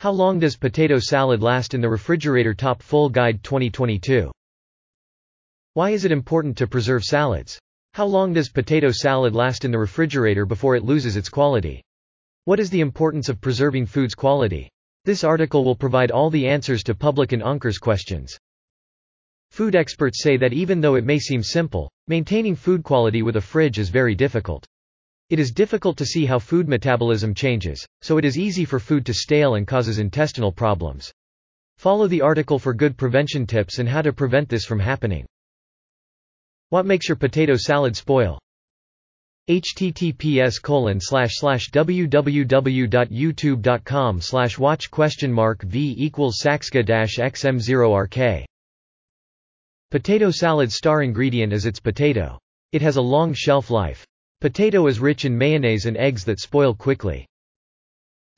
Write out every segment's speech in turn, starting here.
How long does potato salad last in the refrigerator Top Full Guide 2022. Why is it important to preserve salads? How long does potato salad last in the refrigerator before it loses its quality? What is the importance of preserving food's quality? This article will provide all the answers to public and Uncker's questions. Food experts say that even though it may seem simple, maintaining food quality with a fridge is very difficult. It is difficult to see how food metabolism changes, so it is easy for food to stale and causes intestinal problems. Follow the article for good prevention tips and how to prevent this from happening. What makes your potato salad spoil? https colon www.youtube.com slash watch question mark v equals dash xm0rk Potato salad star ingredient is its potato. It has a long shelf life. Potato is rich in mayonnaise and eggs that spoil quickly.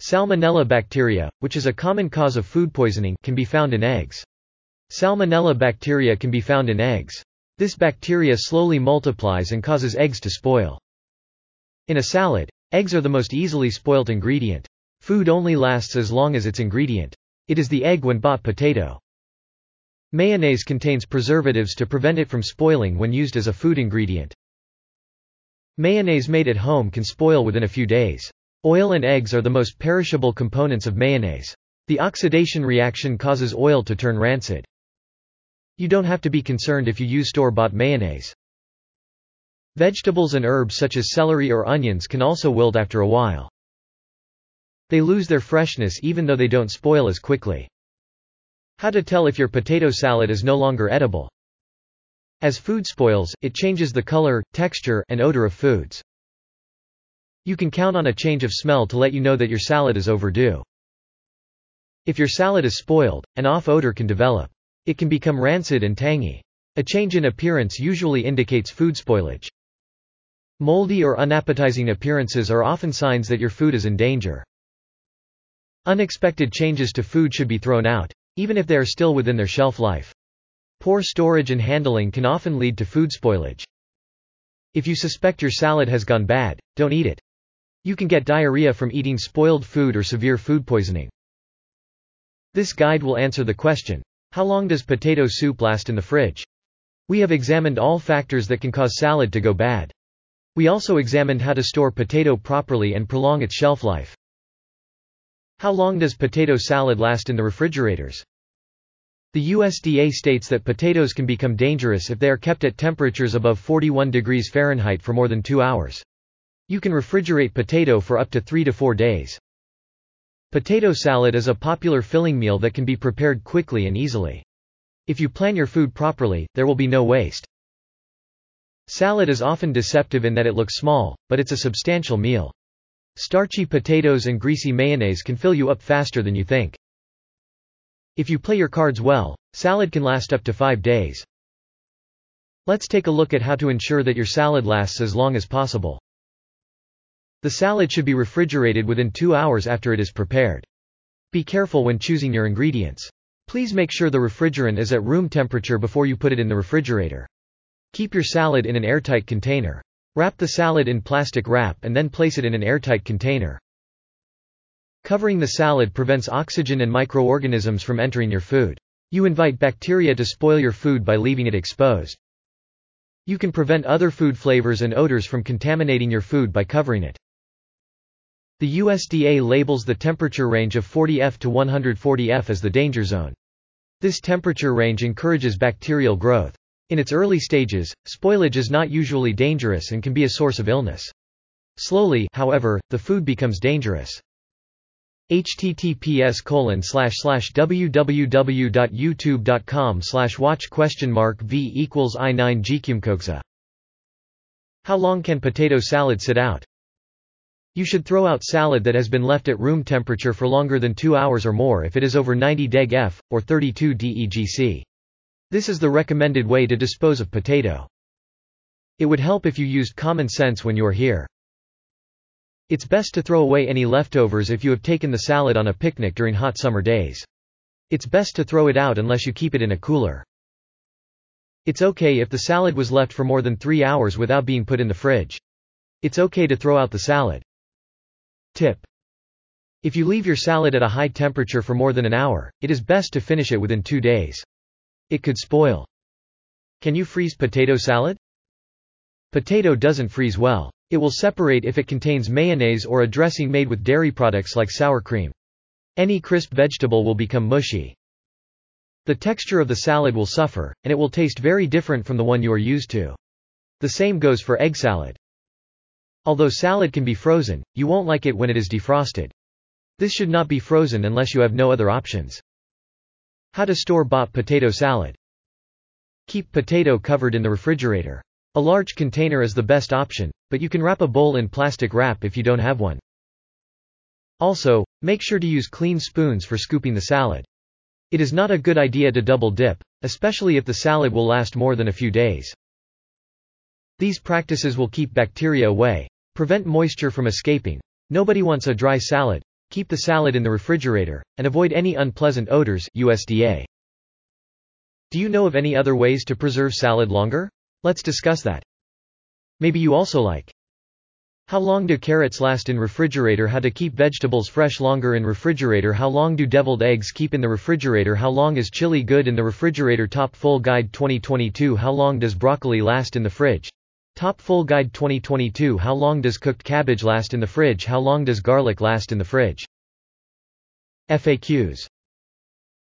Salmonella bacteria, which is a common cause of food poisoning, can be found in eggs. Salmonella bacteria can be found in eggs. This bacteria slowly multiplies and causes eggs to spoil. In a salad, eggs are the most easily spoilt ingredient. Food only lasts as long as its ingredient. It is the egg when bought potato. Mayonnaise contains preservatives to prevent it from spoiling when used as a food ingredient. Mayonnaise made at home can spoil within a few days. Oil and eggs are the most perishable components of mayonnaise. The oxidation reaction causes oil to turn rancid. You don't have to be concerned if you use store-bought mayonnaise. Vegetables and herbs such as celery or onions can also wilt after a while. They lose their freshness even though they don't spoil as quickly. How to tell if your potato salad is no longer edible. As food spoils, it changes the color, texture, and odor of foods. You can count on a change of smell to let you know that your salad is overdue. If your salad is spoiled, an off odor can develop. It can become rancid and tangy. A change in appearance usually indicates food spoilage. Moldy or unappetizing appearances are often signs that your food is in danger. Unexpected changes to food should be thrown out, even if they are still within their shelf life. Poor storage and handling can often lead to food spoilage. If you suspect your salad has gone bad, don't eat it. You can get diarrhea from eating spoiled food or severe food poisoning. This guide will answer the question, how long does potato soup last in the fridge? We have examined all factors that can cause salad to go bad. We also examined how to store potato properly and prolong its shelf life. How long does potato salad last in the refrigerators? The USDA states that potatoes can become dangerous if they are kept at temperatures above 41 degrees Fahrenheit for more than two hours. You can refrigerate potato for up to 3 to 4 days. Potato salad is a popular filling meal that can be prepared quickly and easily. If you plan your food properly, there will be no waste. Salad is often deceptive in that it looks small, but it's a substantial meal. Starchy potatoes and greasy mayonnaise can fill you up faster than you think. If you play your cards well, salad can last up to five days. Let's take a look at how to ensure that your salad lasts as long as possible. The salad should be refrigerated within two hours after it is prepared. Be careful when choosing your ingredients. Please make sure the refrigerant is at room temperature before you put it in the refrigerator. Keep your salad in an airtight container. Wrap the salad in plastic wrap and then place it in an airtight container. Covering the salad prevents oxygen and microorganisms from entering your food. You invite bacteria to spoil your food by leaving it exposed. You can prevent other food flavors and odors from contaminating your food by covering it. The USDA labels the temperature range of 40 F to 140 F as the danger zone. This temperature range encourages bacterial growth. In its early stages, spoilage is not usually dangerous and can be a source of illness. Slowly, however, the food becomes dangerous https colon slash slash www.youtube.com slash watch question mark v equals i 9 gqmkogza. How long can potato salad sit out? You should throw out salad that has been left at room temperature for longer than 2 hours or more if it is over 90 deg F, or 32 DEGC. This is the recommended way to dispose of potato. It would help if you used common sense when you are here. It's best to throw away any leftovers if you have taken the salad on a picnic during hot summer days. It's best to throw it out unless you keep it in a cooler. It's okay if the salad was left for more than three hours without being put in the fridge. It's okay to throw out the salad. Tip. If you leave your salad at a high temperature for more than an hour, it is best to finish it within two days. It could spoil. Can you freeze potato salad? Potato doesn't freeze well. It will separate if it contains mayonnaise or a dressing made with dairy products like sour cream. Any crisp vegetable will become mushy. The texture of the salad will suffer, and it will taste very different from the one you are used to. The same goes for egg salad. Although salad can be frozen, you won't like it when it is defrosted. This should not be frozen unless you have no other options. How to store bought potato salad. Keep potato covered in the refrigerator. A large container is the best option, but you can wrap a bowl in plastic wrap if you don't have one. Also, make sure to use clean spoons for scooping the salad. It is not a good idea to double dip, especially if the salad will last more than a few days. These practices will keep bacteria away, prevent moisture from escaping. Nobody wants a dry salad. Keep the salad in the refrigerator, and avoid any unpleasant odors USDA. Do you know of any other ways to preserve salad longer? Let's discuss that. Maybe you also like how long do carrots last in refrigerator How to keep vegetables fresh longer in refrigerator How long do deviled eggs keep in the refrigerator How long is chili good in the refrigerator Top Full Guide 2022 How long does broccoli last in the fridge? Top Full Guide 2022 How long does cooked cabbage last in the fridge How long does garlic last in the fridge? FAQs.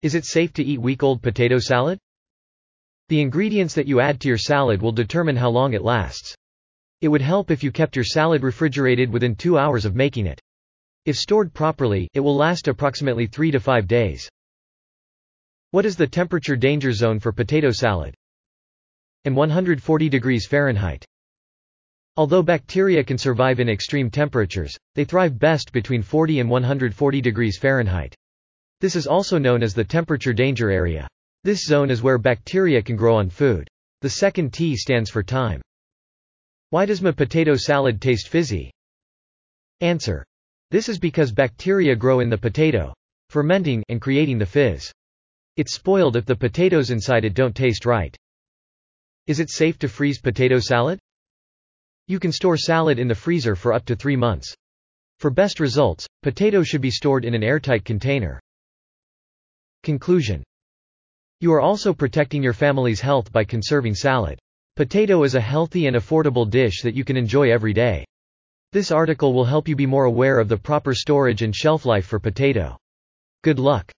Is it safe to eat week-old potato salad? The ingredients that you add to your salad will determine how long it lasts. It would help if you kept your salad refrigerated within two hours of making it. If stored properly, it will last approximately 3 to 5 days. What is the temperature danger zone for potato salad? And 140 degrees Fahrenheit. Although bacteria can survive in extreme temperatures, they thrive best between 40 and 140 degrees Fahrenheit. This is also known as the temperature danger area. This zone is where bacteria can grow on food. The second T stands for time. Why does my potato salad taste fizzy? Answer. This is because bacteria grow in the potato, fermenting and creating the fizz. It's spoiled if the potatoes inside it don't taste right. Is it safe to freeze potato salad? You can store salad in the freezer for up to three months. For best results, potato should be stored in an airtight container. Conclusion you are also protecting your family's health by conserving salad. Potato is a healthy and affordable dish that you can enjoy every day. This article will help you be more aware of the proper storage and shelf life for potato. Good luck.